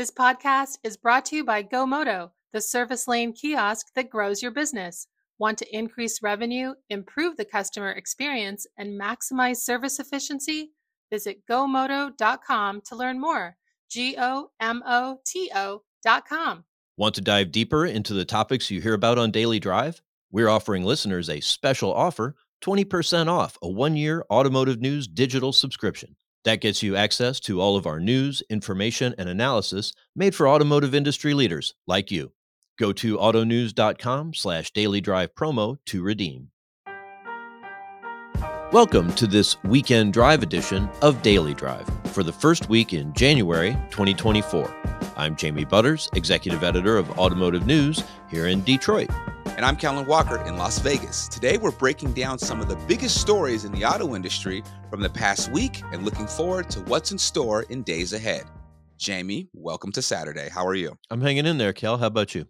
This podcast is brought to you by GoMoto, the service lane kiosk that grows your business. Want to increase revenue, improve the customer experience, and maximize service efficiency? Visit gomoto.com to learn more. G O M O T O.com. Want to dive deeper into the topics you hear about on Daily Drive? We're offering listeners a special offer 20% off a one year automotive news digital subscription. That gets you access to all of our news, information, and analysis made for automotive industry leaders like you. Go to autonews.com slash daily drive promo to redeem. Welcome to this weekend drive edition of Daily Drive for the first week in January 2024. I'm Jamie Butters, executive editor of Automotive News here in Detroit. And I'm Kellen Walker in Las Vegas. Today, we're breaking down some of the biggest stories in the auto industry from the past week and looking forward to what's in store in days ahead. Jamie, welcome to Saturday. How are you? I'm hanging in there, Kel. How about you?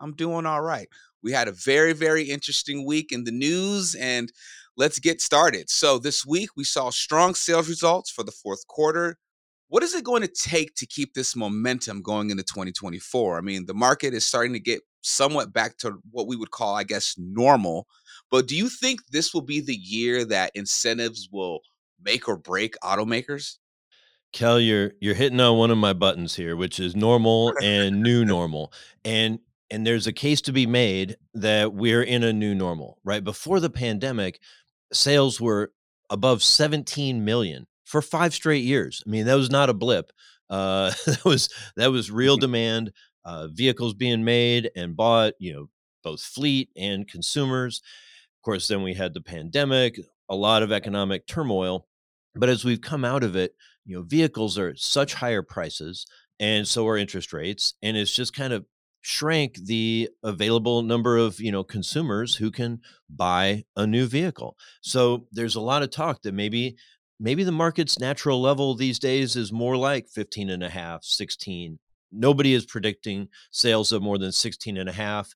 I'm doing all right. We had a very, very interesting week in the news, and let's get started. So, this week we saw strong sales results for the fourth quarter. What is it going to take to keep this momentum going into 2024? I mean, the market is starting to get somewhat back to what we would call, I guess, normal. But do you think this will be the year that incentives will make or break automakers? Kel, you're you're hitting on one of my buttons here, which is normal and new normal. And and there's a case to be made that we're in a new normal, right? Before the pandemic, sales were above 17 million for five straight years. I mean, that was not a blip. Uh, that was that was real demand uh, vehicles being made and bought, you know, both fleet and consumers. Of course, then we had the pandemic, a lot of economic turmoil. But as we've come out of it, you know, vehicles are at such higher prices, and so are interest rates, and it's just kind of shrank the available number of you know consumers who can buy a new vehicle so there's a lot of talk that maybe maybe the market's natural level these days is more like 15 and a half 16 nobody is predicting sales of more than 16 and a half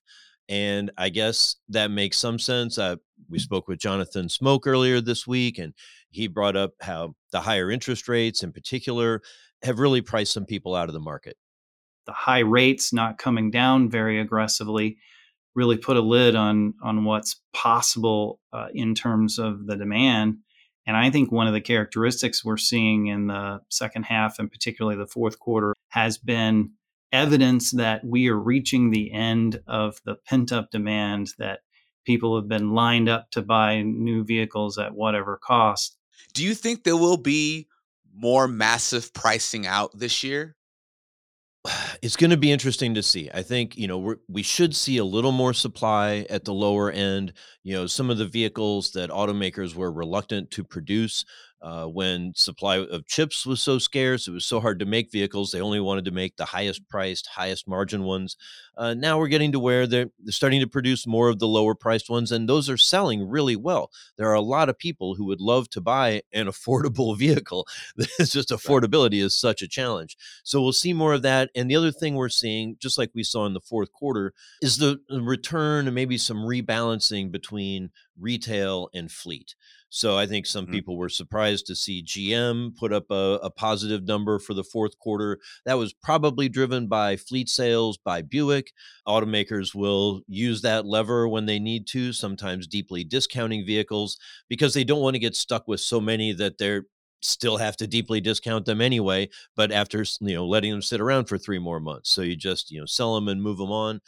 and i guess that makes some sense uh, we spoke with jonathan smoke earlier this week and he brought up how the higher interest rates in particular have really priced some people out of the market. The high rates not coming down very aggressively really put a lid on on what's possible uh, in terms of the demand and I think one of the characteristics we're seeing in the second half and particularly the fourth quarter has been evidence that we are reaching the end of the pent up demand that people have been lined up to buy new vehicles at whatever cost. Do you think there will be more massive pricing out this year? it's going to be interesting to see. I think you know we we should see a little more supply at the lower end. You know, some of the vehicles that automakers were reluctant to produce uh, when supply of chips was so scarce, it was so hard to make vehicles. They only wanted to make the highest priced, highest margin ones. Uh, now we're getting to where they're, they're starting to produce more of the lower priced ones, and those are selling really well. There are a lot of people who would love to buy an affordable vehicle. It's just affordability is such a challenge. So we'll see more of that. And the other thing we're seeing, just like we saw in the fourth quarter, is the return and maybe some rebalancing between retail and fleet. So I think some mm-hmm. people were surprised to see GM put up a, a, positive number for the fourth quarter. That was probably driven by fleet sales by Buick. Automakers will use that lever when they need to, sometimes deeply discounting vehicles because they don't want to get stuck with so many that they're still have to deeply discount them anyway but after you know letting them sit around for three more months so you just you know sell them and move them on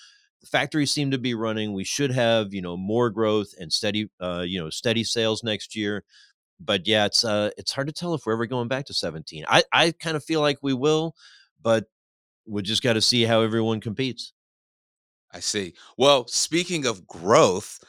factories seem to be running. We should have you know more growth and steady uh, you know steady sales next year. But yeah, it's uh, it's hard to tell if we're ever going back to 17. I I kind of feel like we will, but we just got to see how everyone competes. I see. Well, speaking of growth,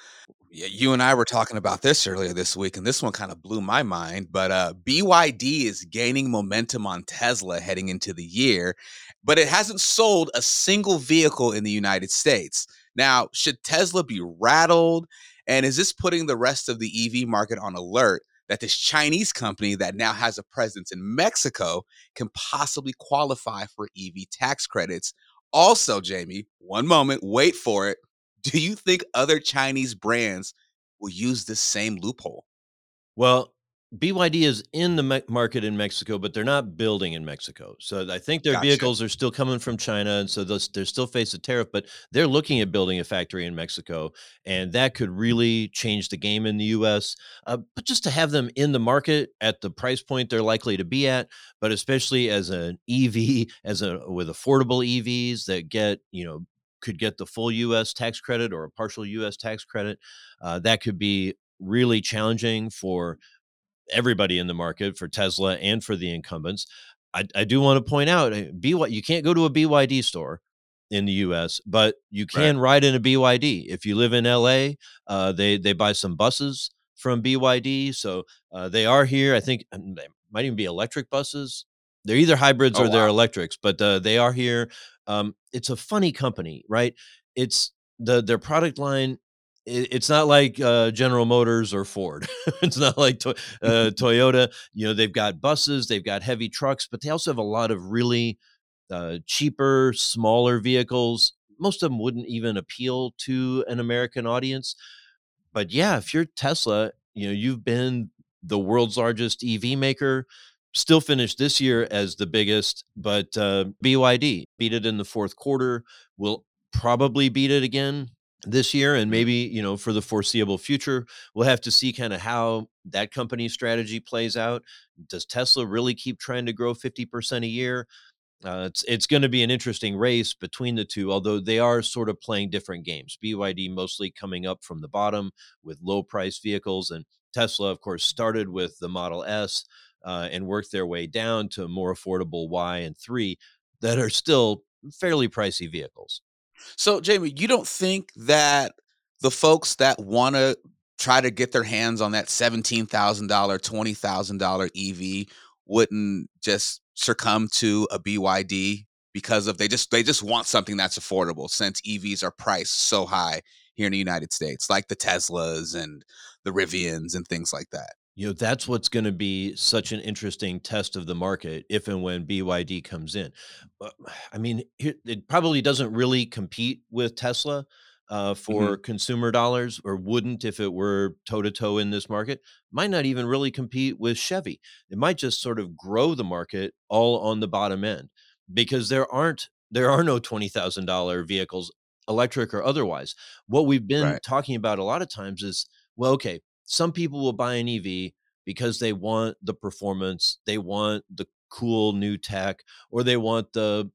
you and I were talking about this earlier this week, and this one kind of blew my mind. But uh, BYD is gaining momentum on Tesla heading into the year, but it hasn't sold a single vehicle in the United States. Now, should Tesla be rattled? And is this putting the rest of the EV market on alert that this Chinese company that now has a presence in Mexico can possibly qualify for EV tax credits? Also, Jamie, one moment, wait for it do you think other Chinese brands will use this same loophole? Well, BYD is in the me- market in Mexico, but they're not building in Mexico. So I think their Gotcha. vehicles are still coming from China, and so those, they're still face a tariff. But they're looking at building a factory in Mexico, and that could really change the game in the U.S. Uh, but just to have them in the market at the price point they're likely to be at, but especially as an EV, as a with affordable EVs that get you know could get the full U.S. tax credit or a partial U.S. tax credit, uh, that could be really challenging for everybody in the market for Tesla and for the incumbents. I, I do want to point out, eh, BY, you can't go to a BYD store in the U.S., but you can ride in a BYD. If you live in LA, uh, they they buy some buses from BYD, so uh, they are here. I think they might even be electric buses. They're either hybrids Oh, or they're wow. electrics, but uh, they are here. Um, it's a funny company, right? It's the their product line. It's not like uh, General Motors or Ford. it's not like to- uh, Toyota. You know, they've got buses, they've got heavy trucks, but they also have a lot of really uh, cheaper, smaller vehicles. Most of them wouldn't even appeal to an American audience. But yeah, if you're Tesla, you know, you've been the world's largest EV maker, still finished this year as the biggest, but uh, BYD beat it in the fourth quarter, will probably beat it again this year and Mhm. maybe you know for the foreseeable future we'll have to see kind of how that company's strategy plays out does tesla really keep trying to grow 50% a year uh, it's it's going to be an interesting race between the two, although they are sort of playing different games. BYD mostly coming up from the bottom with low price vehicles, and Tesla, of course, started with the Model S uh, and work their way down to more affordable Y and 3 that are still fairly pricey vehicles. So, Jamie, you don't think that the folks that want to try to get their hands on that $17,000, $20,000 EV wouldn't just succumb to a BYD because of they just they just want something that's affordable since EVs are priced so high here in the United States, like the Teslas and the Rivians and things like that. You know, that's what's going to be such an interesting test of the market if and when BYD comes in. I mean, it probably doesn't really compete with Tesla uh, for consumer dollars, or wouldn't if it were toe to toe in this market. Might not even really compete with Chevy. It might just sort of grow the market all on the bottom end because there aren't there are no twenty thousand dollar vehicles, electric or otherwise. What we've been Right. talking about a lot of times is well, okay, some people will buy an EV because they want the performance, they want the cool new tech, or they want the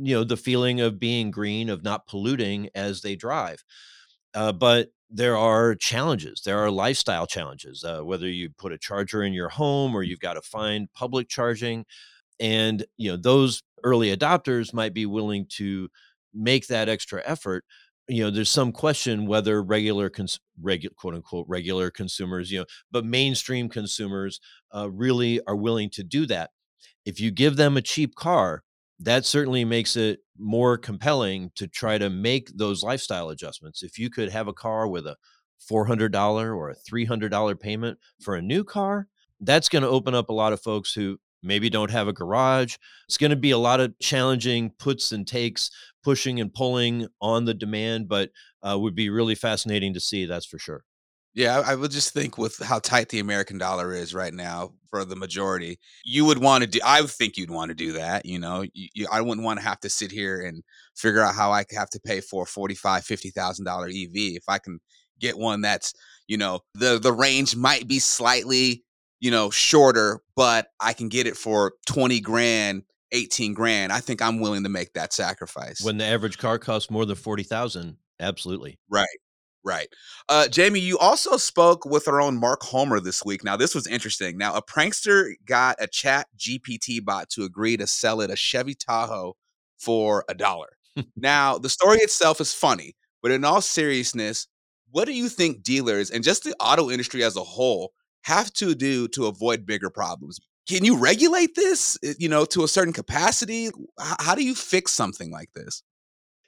you know the feeling of being green, of not polluting as they drive. Uh, but there are challenges. There are lifestyle challenges. Uh, whether you put a charger in your home or you've got to find public charging, and you know those early adopters might be willing to make that extra effort you know there's some question whether regular cons- quote unquote regular consumers you know but mainstream consumers uh, really are willing to do that. If you give them a cheap car that certainly makes it more compelling to try to make those lifestyle adjustments. If you could have a car with a $400 or a $300 payment for a new car that's going to open up a lot of folks who maybe don't have a garage. It's going to be a lot of challenging puts and takes, pushing and pulling on the demand, but uh, would be really fascinating to see. That's for sure. Yeah, I would just think with how tight the American dollar is right now for the majority, you would want to do. I would think you'd want to do that. You know, you, you, I wouldn't want to have to sit here and figure out how I have to pay for a forty-five, fifty thousand dollar EV if I can get one that's you know the the range might be slightly you know shorter, but I can get it for twenty grand, eighteen grand. I think I'm willing to make that sacrifice. When the average car costs more than 40,000, absolutely. Right. Right. Uh, Jamie, you also spoke with our own Mark Homer this week. Now, this was interesting. Now, a prankster got a chat GPT bot to agree to sell it a Chevy Tahoe for a dollar. now, the story itself is funny, but in all seriousness, what do you think dealers and just the auto industry as a whole have to do to avoid bigger problems? Can you regulate this, uh, you know, to a certain capacity? How do you fix something like this?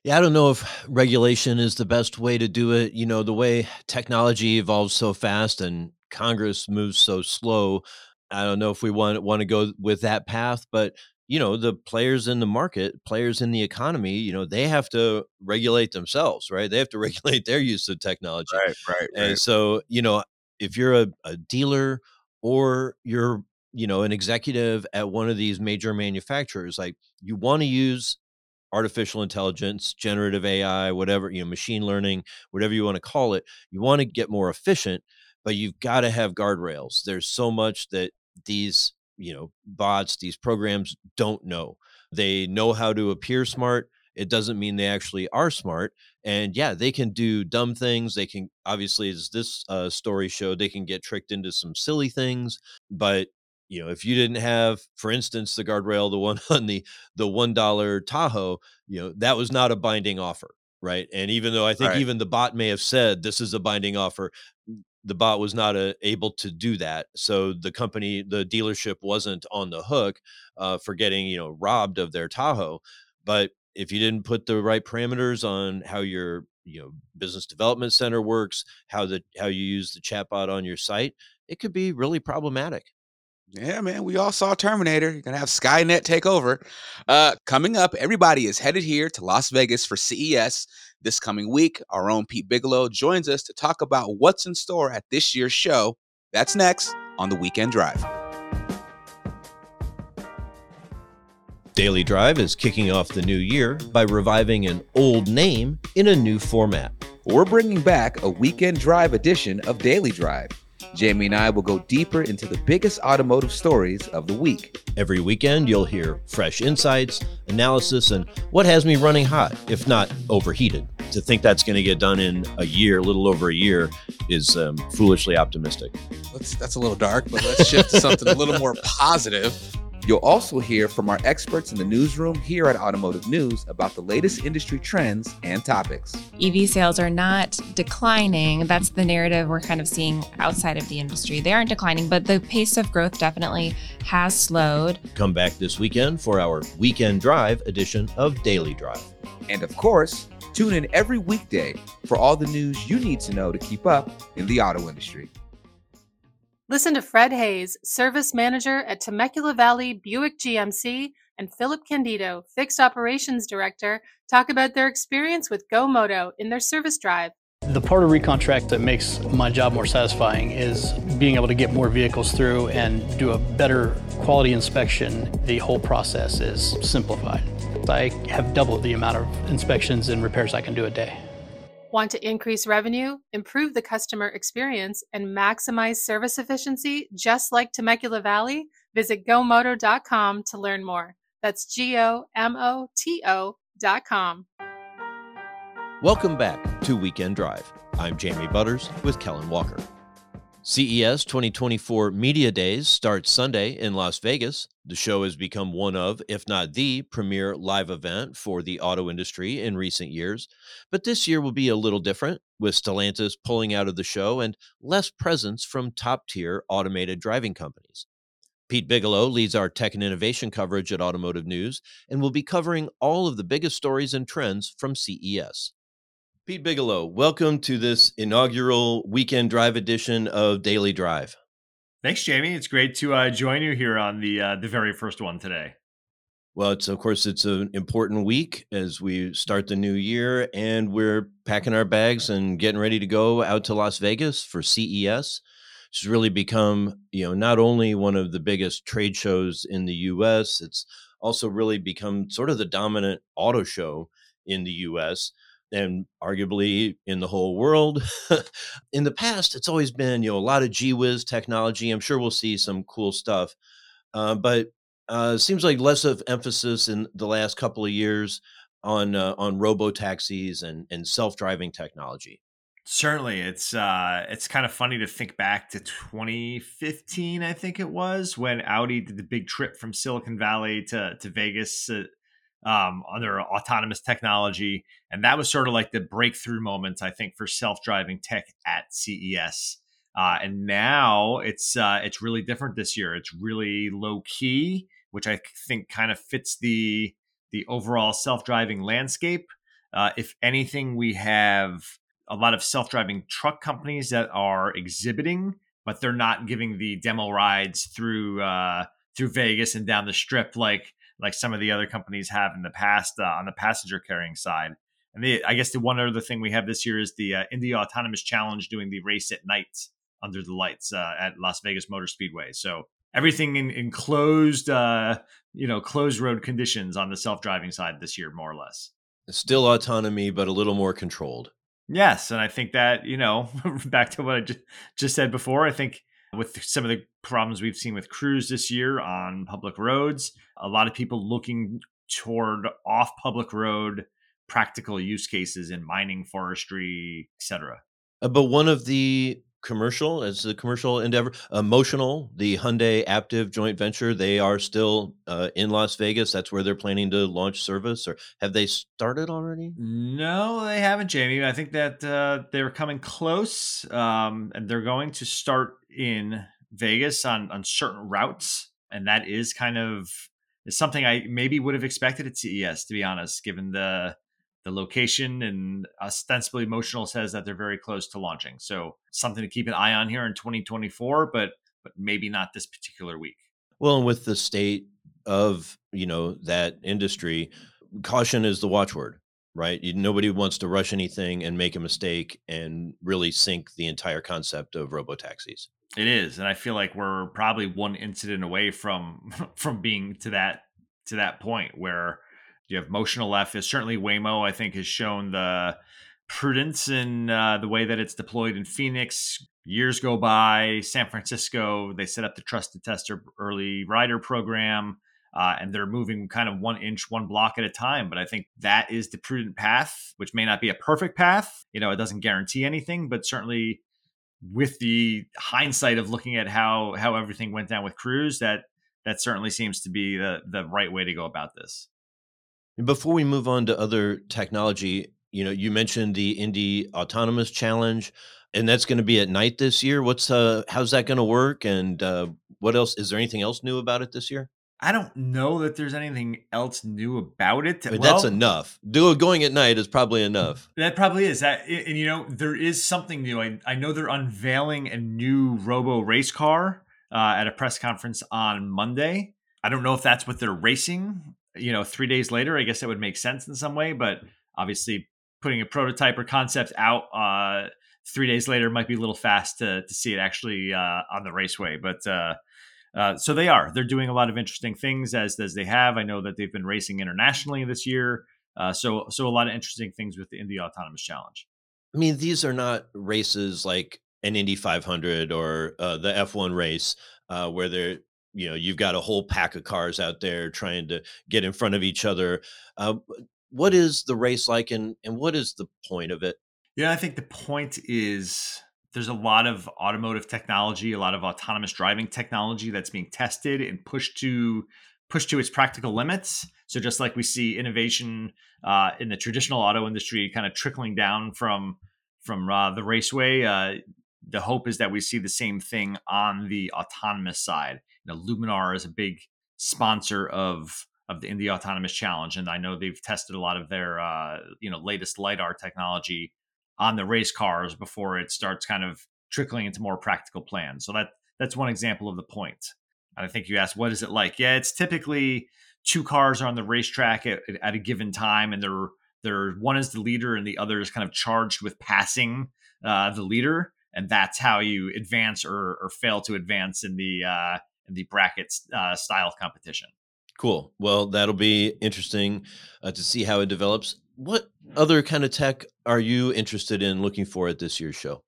Yeah, I don't know if regulation is the best way to do it. You know, the way technology evolves so fast and Congress moves so slow, I don't know if we want want to go with that path, but you know, the players in the market, players in the economy, you know, they have to regulate themselves, right? They have to regulate their use of technology. Right, right, And so, you know, if you're a, a dealer or you're you know an executive at one of these major manufacturers like you want to use artificial intelligence generative ai whatever you know machine learning whatever you want to call it you want to get more efficient but you've got to have guardrails. There's so much that these you know bots these programs don't know. They know how to appear smart it doesn't mean they actually are smart and yeah they can do dumb things they can obviously as this uh, story showed they can get tricked into some silly things but you know if you didn't have for instance the guardrail the one on the the one dollar tahoe you know that was not a binding offer right and even though i think right. even the bot may have said this is a binding offer the bot was not a, uh, able to do that so the company the dealership wasn't on the hook uh, for getting you know robbed of their tahoe but if you didn't put the right parameters on how your you know business development center works how the how you use the chatbot on your site it could be really problematic yeah, man, we all saw Terminator. You're gonna have Skynet take over. Uh, coming up, everybody is headed here to Las Vegas for CES this coming week. Our own Pete Bigelow joins us to talk about what's in store at this year's show. That's next on the Weekend Drive. Daily Drive is kicking off the new year by reviving an old name in a new format. We're bringing back a Weekend Drive edition of Daily Drive. Jamie and I will go deeper into the biggest automotive stories of the week. Every weekend, you'll hear fresh insights, analysis, and what has me running hot, if not overheated. To think that's going to get done in a year, a little over a year, is um, foolishly optimistic. Let's, that's a little dark, but let's shift to something a little more positive. You'll also hear from our experts in the newsroom here at Automotive News about the latest industry trends and topics. EV sales are not declining. That's the narrative we're kind of seeing outside of the industry. They aren't declining, but the pace of growth definitely has slowed. Come back this weekend for our Weekend Drive edition of Daily Drive. And of course, tune in every weekday for all the news you need to know to keep up in the auto industry. Listen to Fred Hayes, Service Manager at Temecula Valley Buick GMC, and Philip Candido, Fixed Operations Director, talk about their experience with GoMoto in their service drive. The part of recontract that makes my job more satisfying is being able to get more vehicles through and do a better quality inspection. The whole process is simplified. I have doubled the amount of inspections and repairs I can do a day. Want to increase revenue, improve the customer experience, and maximize service efficiency just like Temecula Valley? Visit gomoto.com to learn more. That's G O M O T O.com. Welcome back to Weekend Drive. I'm Jamie Butters with Kellen Walker. CES 2024 Media Days starts Sunday in Las Vegas. The show has become one of, if not the premier live event for the auto industry in recent years. But this year will be a little different, with Stellantis pulling out of the show and less presence from top tier automated driving companies. Pete Bigelow leads our tech and innovation coverage at Automotive News and will be covering all of the biggest stories and trends from CES. Pete Bigelow, welcome to this inaugural weekend drive edition of Daily Drive. Thanks, Jamie. It's great to uh, join you here on the uh, the very first one today. Well, it's of course it's an important week as we start the new year, and we're packing our bags and getting ready to go out to Las Vegas for CES. It's really become, you know, not only one of the biggest trade shows in the U.S., it's also really become sort of the dominant auto show in the U.S and arguably in the whole world. in the past, it's always been you know a lot of gee whiz technology. I'm sure we'll see some cool stuff, uh, but uh, seems like less of emphasis in the last couple of years on uh, on robo taxis and and self driving technology. Certainly, it's uh, it's kind of funny to think back to 2015, I think it was, when Audi did the big trip from Silicon Valley to to Vegas uh, um, autonomous technology. And that was sort of like the breakthrough moment, I think, for self driving tech at CES. Uh, and now it's uh, it's really different this year. It's really low key, which I think kind of fits the the overall self driving landscape. Uh, if anything, we have a lot of self driving truck companies that are exhibiting, but they're not giving the demo rides through uh, through Vegas and down the strip like like some of the other companies have in the past uh, on the passenger carrying side. And the, I guess the one other thing we have this year is the uh, Indy Autonomous Challenge doing the race at night under the lights uh, at Las Vegas Motor Speedway. So everything in, in closed, uh, you know, closed road conditions on the self driving side this year, more or less. Still autonomy, but a little more controlled. Yes, and I think that you know, back to what I just, just said before, I think with some of the problems we've seen with Cruise this year on public roads, a lot of people looking toward off public road practical use cases in mining, forestry, etc. Uh, but one of the commercial as a commercial endeavor Motional the hyundai aptiv joint venture they are still uh, in las vegas that's where they're planning to launch service or have they started already? No they haven't jamie i think that uh, they're coming close um, and they're going to start in vegas on on certain routes and that is kind of is something i maybe would have expected at ces to be honest given the the location and ostensibly Motional says that they're very close to launching. So something to keep an eye on here in 2024 but but maybe not this particular week. Well and with the state of you know that industry caution is the watchword right? You, nobody wants to rush anything and make a mistake and really sink the entire concept of robo taxis it is and i feel like we're probably one incident away from from being to that to that point where you have Motional is certainly Waymo. I think has shown the prudence in uh, the way that it's deployed in Phoenix. Years go by. San Francisco, they set up the trusted tester early rider program. Uh, and they're moving kind of one inch, one block at a time. But I think that is the prudent path, which may not be a perfect path. You know, it doesn't guarantee anything, but certainly with the hindsight of looking at how how everything went down with Cruise, that that certainly seems to be the the right way to go about this. Before we move on to other technology, you know, you mentioned the Indy Autonomous Challenge, and that's going to be at night this year. What's uh, how's that going to work, and uh, what else? Is there anything else new about it this year? I don't know that there's anything else new about it. I mean, well, that's enough. Do going at night is probably enough. That probably is. That and you know there is something new. I I know they're unveiling a new Robo race car uh, at a press conference on Monday. I don't know if that's what they're racing you know, three days later, I guess that would make sense in some way. But obviously, putting a prototype or concept out uh, three days later might be a little fast to to see it actually uh, on the raceway. But uh, uh, so they are. They're doing a lot of interesting things as as they have. I know that they've been racing internationally this year. Uh, so so a lot of interesting things with the Indy Autonomous Challenge. I mean, these are not races like an Indy 500 or uh, the F1 race uh, where they're you know you've got a whole pack of cars out there trying to get in front of each other uh, what is the race like and and what is the point of it? Yeah i think the point is there's a lot of automotive technology a lot of autonomous driving technology that's being tested and pushed to pushed to its practical limits. So just like we see innovation uh, in the traditional auto industry kind of trickling down from from uh, the raceway uh, the hope is that we see the same thing on the autonomous side you know, Luminar is a big sponsor of of the Indy Autonomous Challenge, and I know they've tested a lot of their uh, you know latest lidar technology on the race cars before it starts kind of trickling into more practical plans. So that that's one example of the point. And I think you asked, what is it like? Yeah, it's typically two cars are on the racetrack at, at a given time, and they're they're one is the leader and the other is kind of charged with passing uh, the leader, and that's how you advance or, or fail to advance in the uh, the brackets uh, style competition. Cool. Well, that'll be interesting uh, to see how it develops. What other kind of tech are you interested in looking for at this year's show?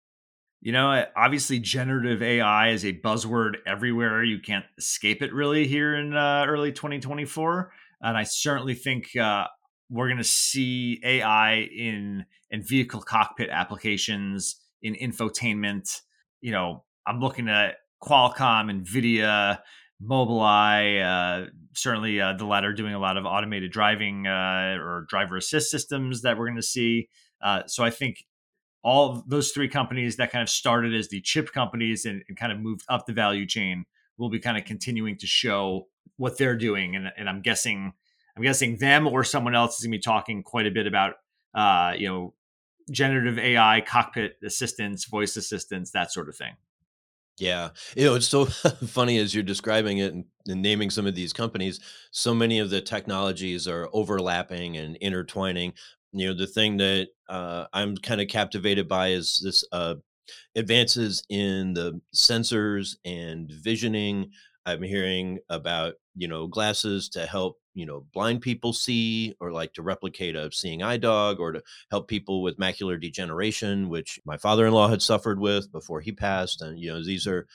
You know, obviously, generative AI is a buzzword everywhere. You can't escape it really here in uh, early 2024. And I certainly think uh, we're going to see AI in in vehicle cockpit applications, in infotainment. You know, I'm looking at Qualcomm, Nvidia, Mobileye, uh, certainly uh, the latter doing a lot of automated driving uh, or driver assist systems that we're going to see. Uh, so I think all those three companies that kind of started as the chip companies and, and, kind of moved up the value chain will be kind of continuing to show what they're doing. And, and I'm guessing, I'm guessing them or someone else is going to be talking quite a bit about, uh, you know, generative AI, cockpit assistance, voice assistance, that sort of thing. Yeah. You know, it's so funny as you're describing it and, and, naming some of these companies, so many of the technologies are overlapping and intertwining. You know, the thing that uh, I'm kind of captivated by is this uh, advances in the sensors and visioning. I'm hearing about, you know, glasses to help, you know, blind people see or like to replicate a seeing eye dog or to help people with macular degeneration, which my father in law had suffered with before he passed. And, you know, these are,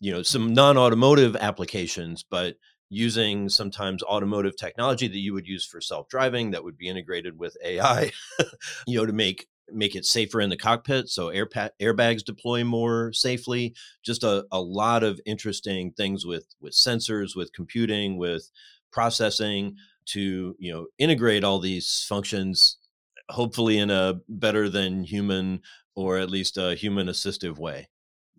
you know, some non automotive applications, but using sometimes automotive technology that you would use for self-driving that would be integrated with AI, you know, to make make it safer in the cockpit so air pa- airbags deploy more safely just a, a lot of interesting things with with sensors with computing with processing to you know integrate all these functions hopefully in a better than human or at least a human assistive way.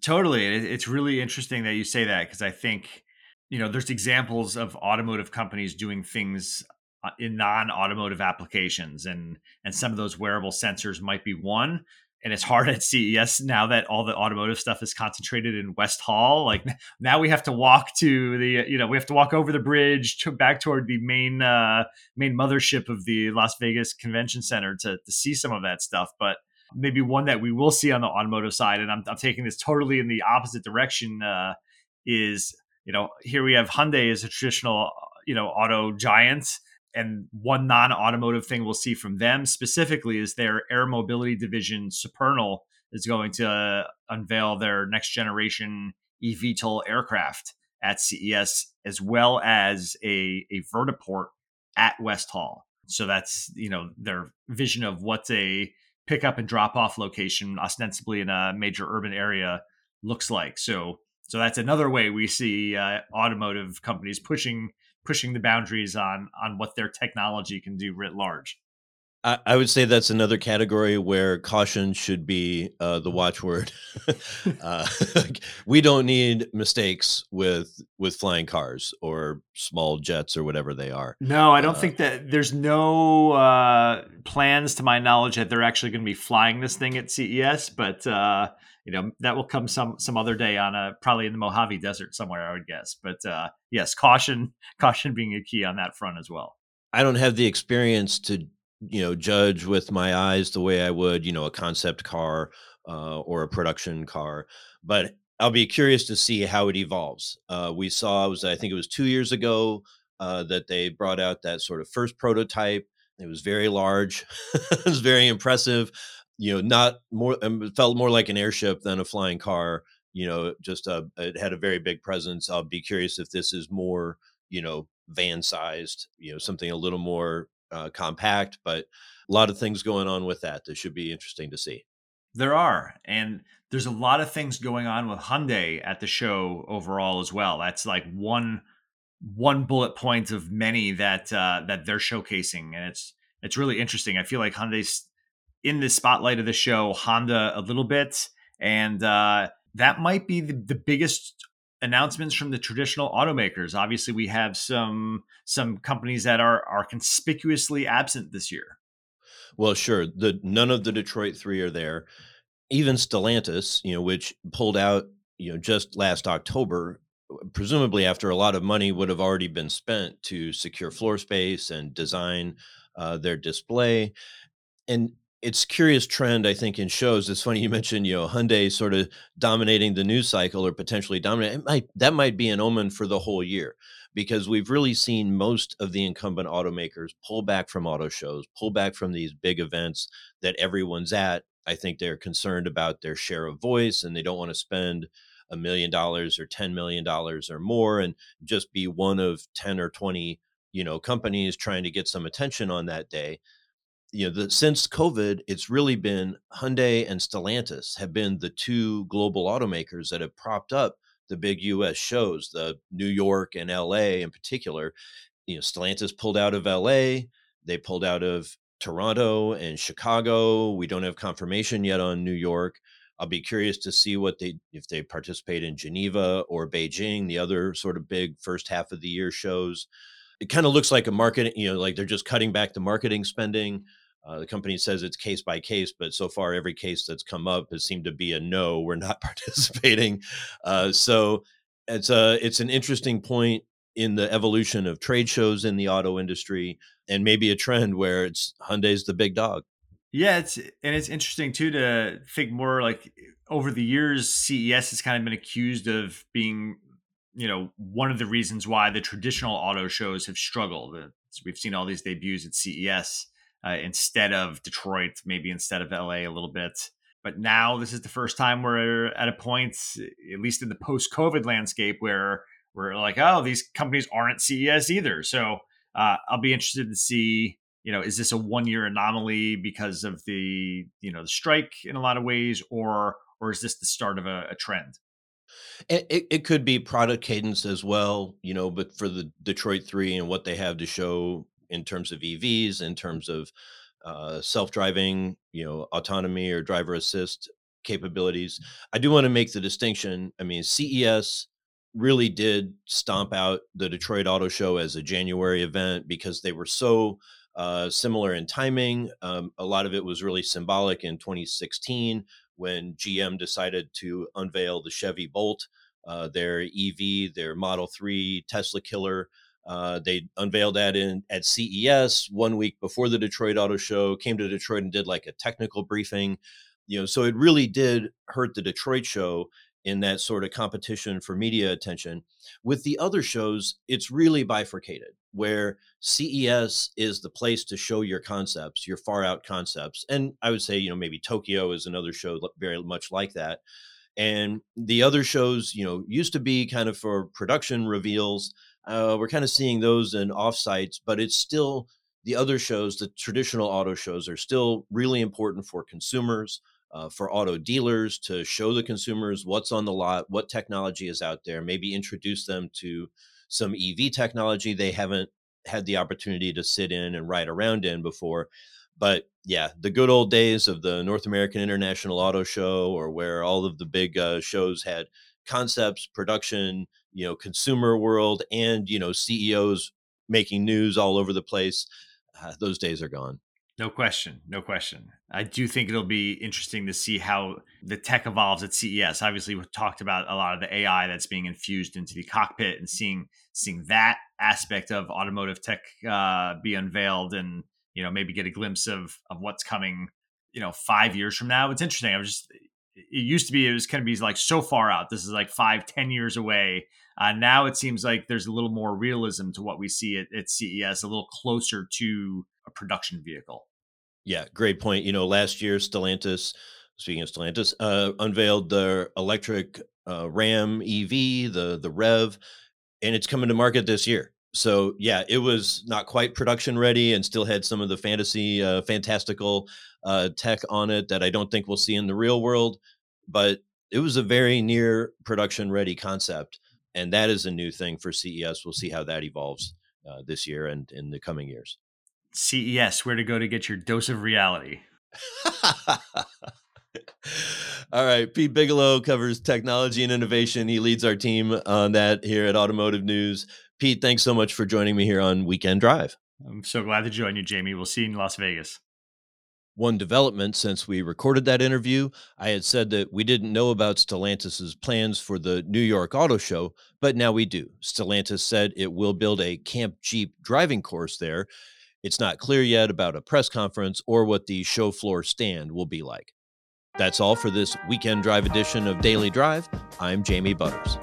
Totally it's really interesting that you say that because i think you know there's examples of automotive companies doing things uh, in non-automotive applications and and some of those wearable sensors might be one and it's hard at CES now that all the automotive stuff is concentrated in West Hall. Like now we have to walk to the, you know, we have to walk over the bridge to back toward the main uh, main mothership of the Las Vegas Convention Center to to see some of that stuff. But maybe one that we will see on the automotive side, and I'm, I'm taking this totally in the opposite direction, uh, is you know here we have Hyundai as a traditional you know auto giant and one non-automotive thing we'll see from them specifically is their air mobility division supernal is going to uh, unveil their next generation eVTOL aircraft at CES as well as a, a vertiport at West Hall. So that's you know their vision of what's a pickup and drop off location ostensibly in a major urban area looks like. So so that's another way we see uh, automotive companies pushing pushing the boundaries on on what their technology can do writ large. I, I would say that's another category where caution should be uh, the watchword. uh, we don't need mistakes with with flying cars or small jets or whatever they are. No, I don't uh, think that there's no uh, plans to my knowledge that they're actually going to be flying this thing at CES, but uh, you know that will come some some other day on a probably in the Mojave Desert somewhere, I would guess. But uh, yes, caution caution being a key on that front as well. I don't have the experience to you know judge with my eyes the way I would you know a concept car uh, or a production car, but I'll be curious to see how it evolves. Uh, we saw was I think it was two years ago uh, that they brought out that sort of first prototype. It was very large. it was very impressive you know, not more, um, it felt more like an airship than a flying car. You know, just a, uh, it had a very big presence. I'll be curious if this is more, you know, van sized, you know, something a little more uh, compact, but a lot of things going on with that. This should be interesting to see. There are. And there's a lot of things going on with Hyundai at the show overall as well. That's like one one bullet point of many that uh, that they're showcasing, and it's it's really interesting. I feel like Hyundai's in the spotlight of the show Honda a little bit, and uh, that might be the, the biggest announcements from the traditional automakers. Obviously, we have some some companies that are are conspicuously absent this year. Well, sure. The none of the Detroit three are there. Even Stellantis, you know, which pulled out, you know, just last October, presumably after a lot of money would have already been spent to secure floor space and design uh, their display. And it's curious trend i think in shows it's funny you mentioned you know hyundai sort of dominating the news cycle or potentially dominating it might, that might be an omen for the whole year because we've really seen most of the incumbent automakers pull back from auto shows pull back from these big events that everyone's at i think they're concerned about their share of voice and they don't want to spend a million dollars or 10 million dollars or more and just be one of 10 or 20 you know companies trying to get some attention on that day you know, the, since COVID, it's really been Hyundai and Stellantis have been the two global automakers that have propped up the big U.S. shows, the New York and L.A. in particular. You know, Stellantis pulled out of L.A. They pulled out of Toronto and Chicago. We don't have confirmation yet on New York. I'll be curious to see what they if they participate in Geneva or Beijing, the other sort of big first half of the year shows. It kind of looks like a market, you know, like they're just cutting back the marketing spending. Uh, the company says it's case by case, but so far every case that's come up has seemed to be a no. We're not participating. Uh, so it's a it's an interesting point in the evolution of trade shows in the auto industry, and maybe a trend where it's Hyundai's the big dog. Yeah, it's and it's interesting too to think more like over the years, CES has kind of been accused of being, you know, one of the reasons why the traditional auto shows have struggled. Uh, we've seen all these debuts at CES uh, instead of Detroit, maybe instead of LA a little bit. But now this is the first time we're at a point, at least in the post-COVID landscape, where we're like, oh, these companies aren't CES either. So uh, I'll be interested to see, you know, is this a one-year anomaly because of the, you know, the strike in a lot of ways, or or is this the start of a, a trend? It, it, it could be product cadence as well, you know, but for the Detroit 3 and what they have to show in terms of EVs, in terms of uh, self-driving, you know, autonomy or driver assist capabilities. I do want to make the distinction. I mean, CES really did stomp out the Detroit Auto Show as a January event because they were so uh, similar in timing. Um, a lot of it was really symbolic in 2016 when GM decided to unveil the Chevy Bolt, uh, their EV, their Model 3 Tesla killer. Uh, they unveiled that in at CES one week before the Detroit Auto Show. Came to Detroit and did like a technical briefing. You know, so it really did hurt the Detroit show in that sort of competition for media attention. With the other shows, it's really bifurcated, where CES is the place to show your concepts, your far out concepts. And I would say, you know, maybe Tokyo is another show very much like that. And the other shows, you know, used to be kind of for production reveals uh, we're kind of seeing those in offsites, but it's still the other shows, the traditional auto shows, are still really important for consumers, uh, for auto dealers to show the consumers what's on the lot, what technology is out there, maybe introduce them to some EV technology they haven't had the opportunity to sit in and ride around in before. But yeah, the good old days of the North American International Auto Show, or where all of the big uh, shows had concepts, production, you know, consumer world, and you know, CEOs making news all over the place. Uh, those days are gone. No question, no question. I do think it'll be interesting to see how the tech evolves at CES. Obviously, we've talked about a lot of the AI that's being infused into the cockpit, and seeing seeing that aspect of automotive tech uh, be unveiled, and you know maybe get a glimpse of of what's coming. You know, five years from now, it's interesting. I was just it used to be it was going to be like so far out. This is like five, ten years away. Uh, now it seems like there's a little more realism to what we see at, at CES, a little closer to a production vehicle. Yeah, great point. You know, last year Stellantis, speaking of Stellantis, uh, unveiled their electric uh, Ram EV, the the Rev, and it's coming to market this year. So yeah, it was not quite production ready and still had some of the fantasy, uh, fantastical uh, tech on it that I don't think we'll see in the real world. But it was a very near production ready concept, and that is a new thing for CES. We'll see how that evolves uh, this year and in the coming years. CES, where to go to get your dose of reality. All right. Pete Bigelow covers technology and innovation. He leads our team on that here at Automotive News. Pete, thanks so much for joining me here on Weekend Drive. I'm so glad to join you, Jamie. We'll see you in Las Vegas. One development since we recorded that interview, I had said that we didn't know about Stellantis' plans for the New York Auto Show, but now we do. Stellantis said it will build a Camp Jeep driving course there. It's not clear yet about a press conference or what the show floor stand will be like. That's all for this weekend drive edition of Daily Drive. I'm Jamie Butters.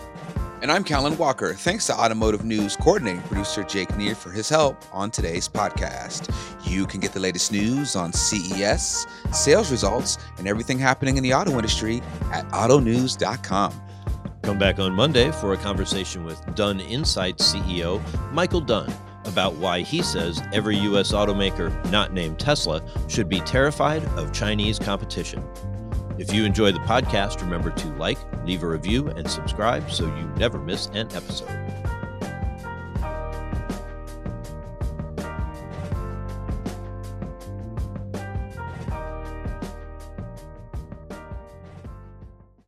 And I'm Kellen Walker. Thanks to Automotive News coordinating producer Jake Neer for his help on today's podcast. You can get the latest news on CES, sales results, and everything happening in the auto industry at autonews.com. Come back on Monday for a conversation with Dunn Insights CEO Michael Dunn about why he says every U.S. automaker not named Tesla should be terrified of Chinese competition. If you enjoy the podcast, remember to like, leave a review, and subscribe so you never miss an episode.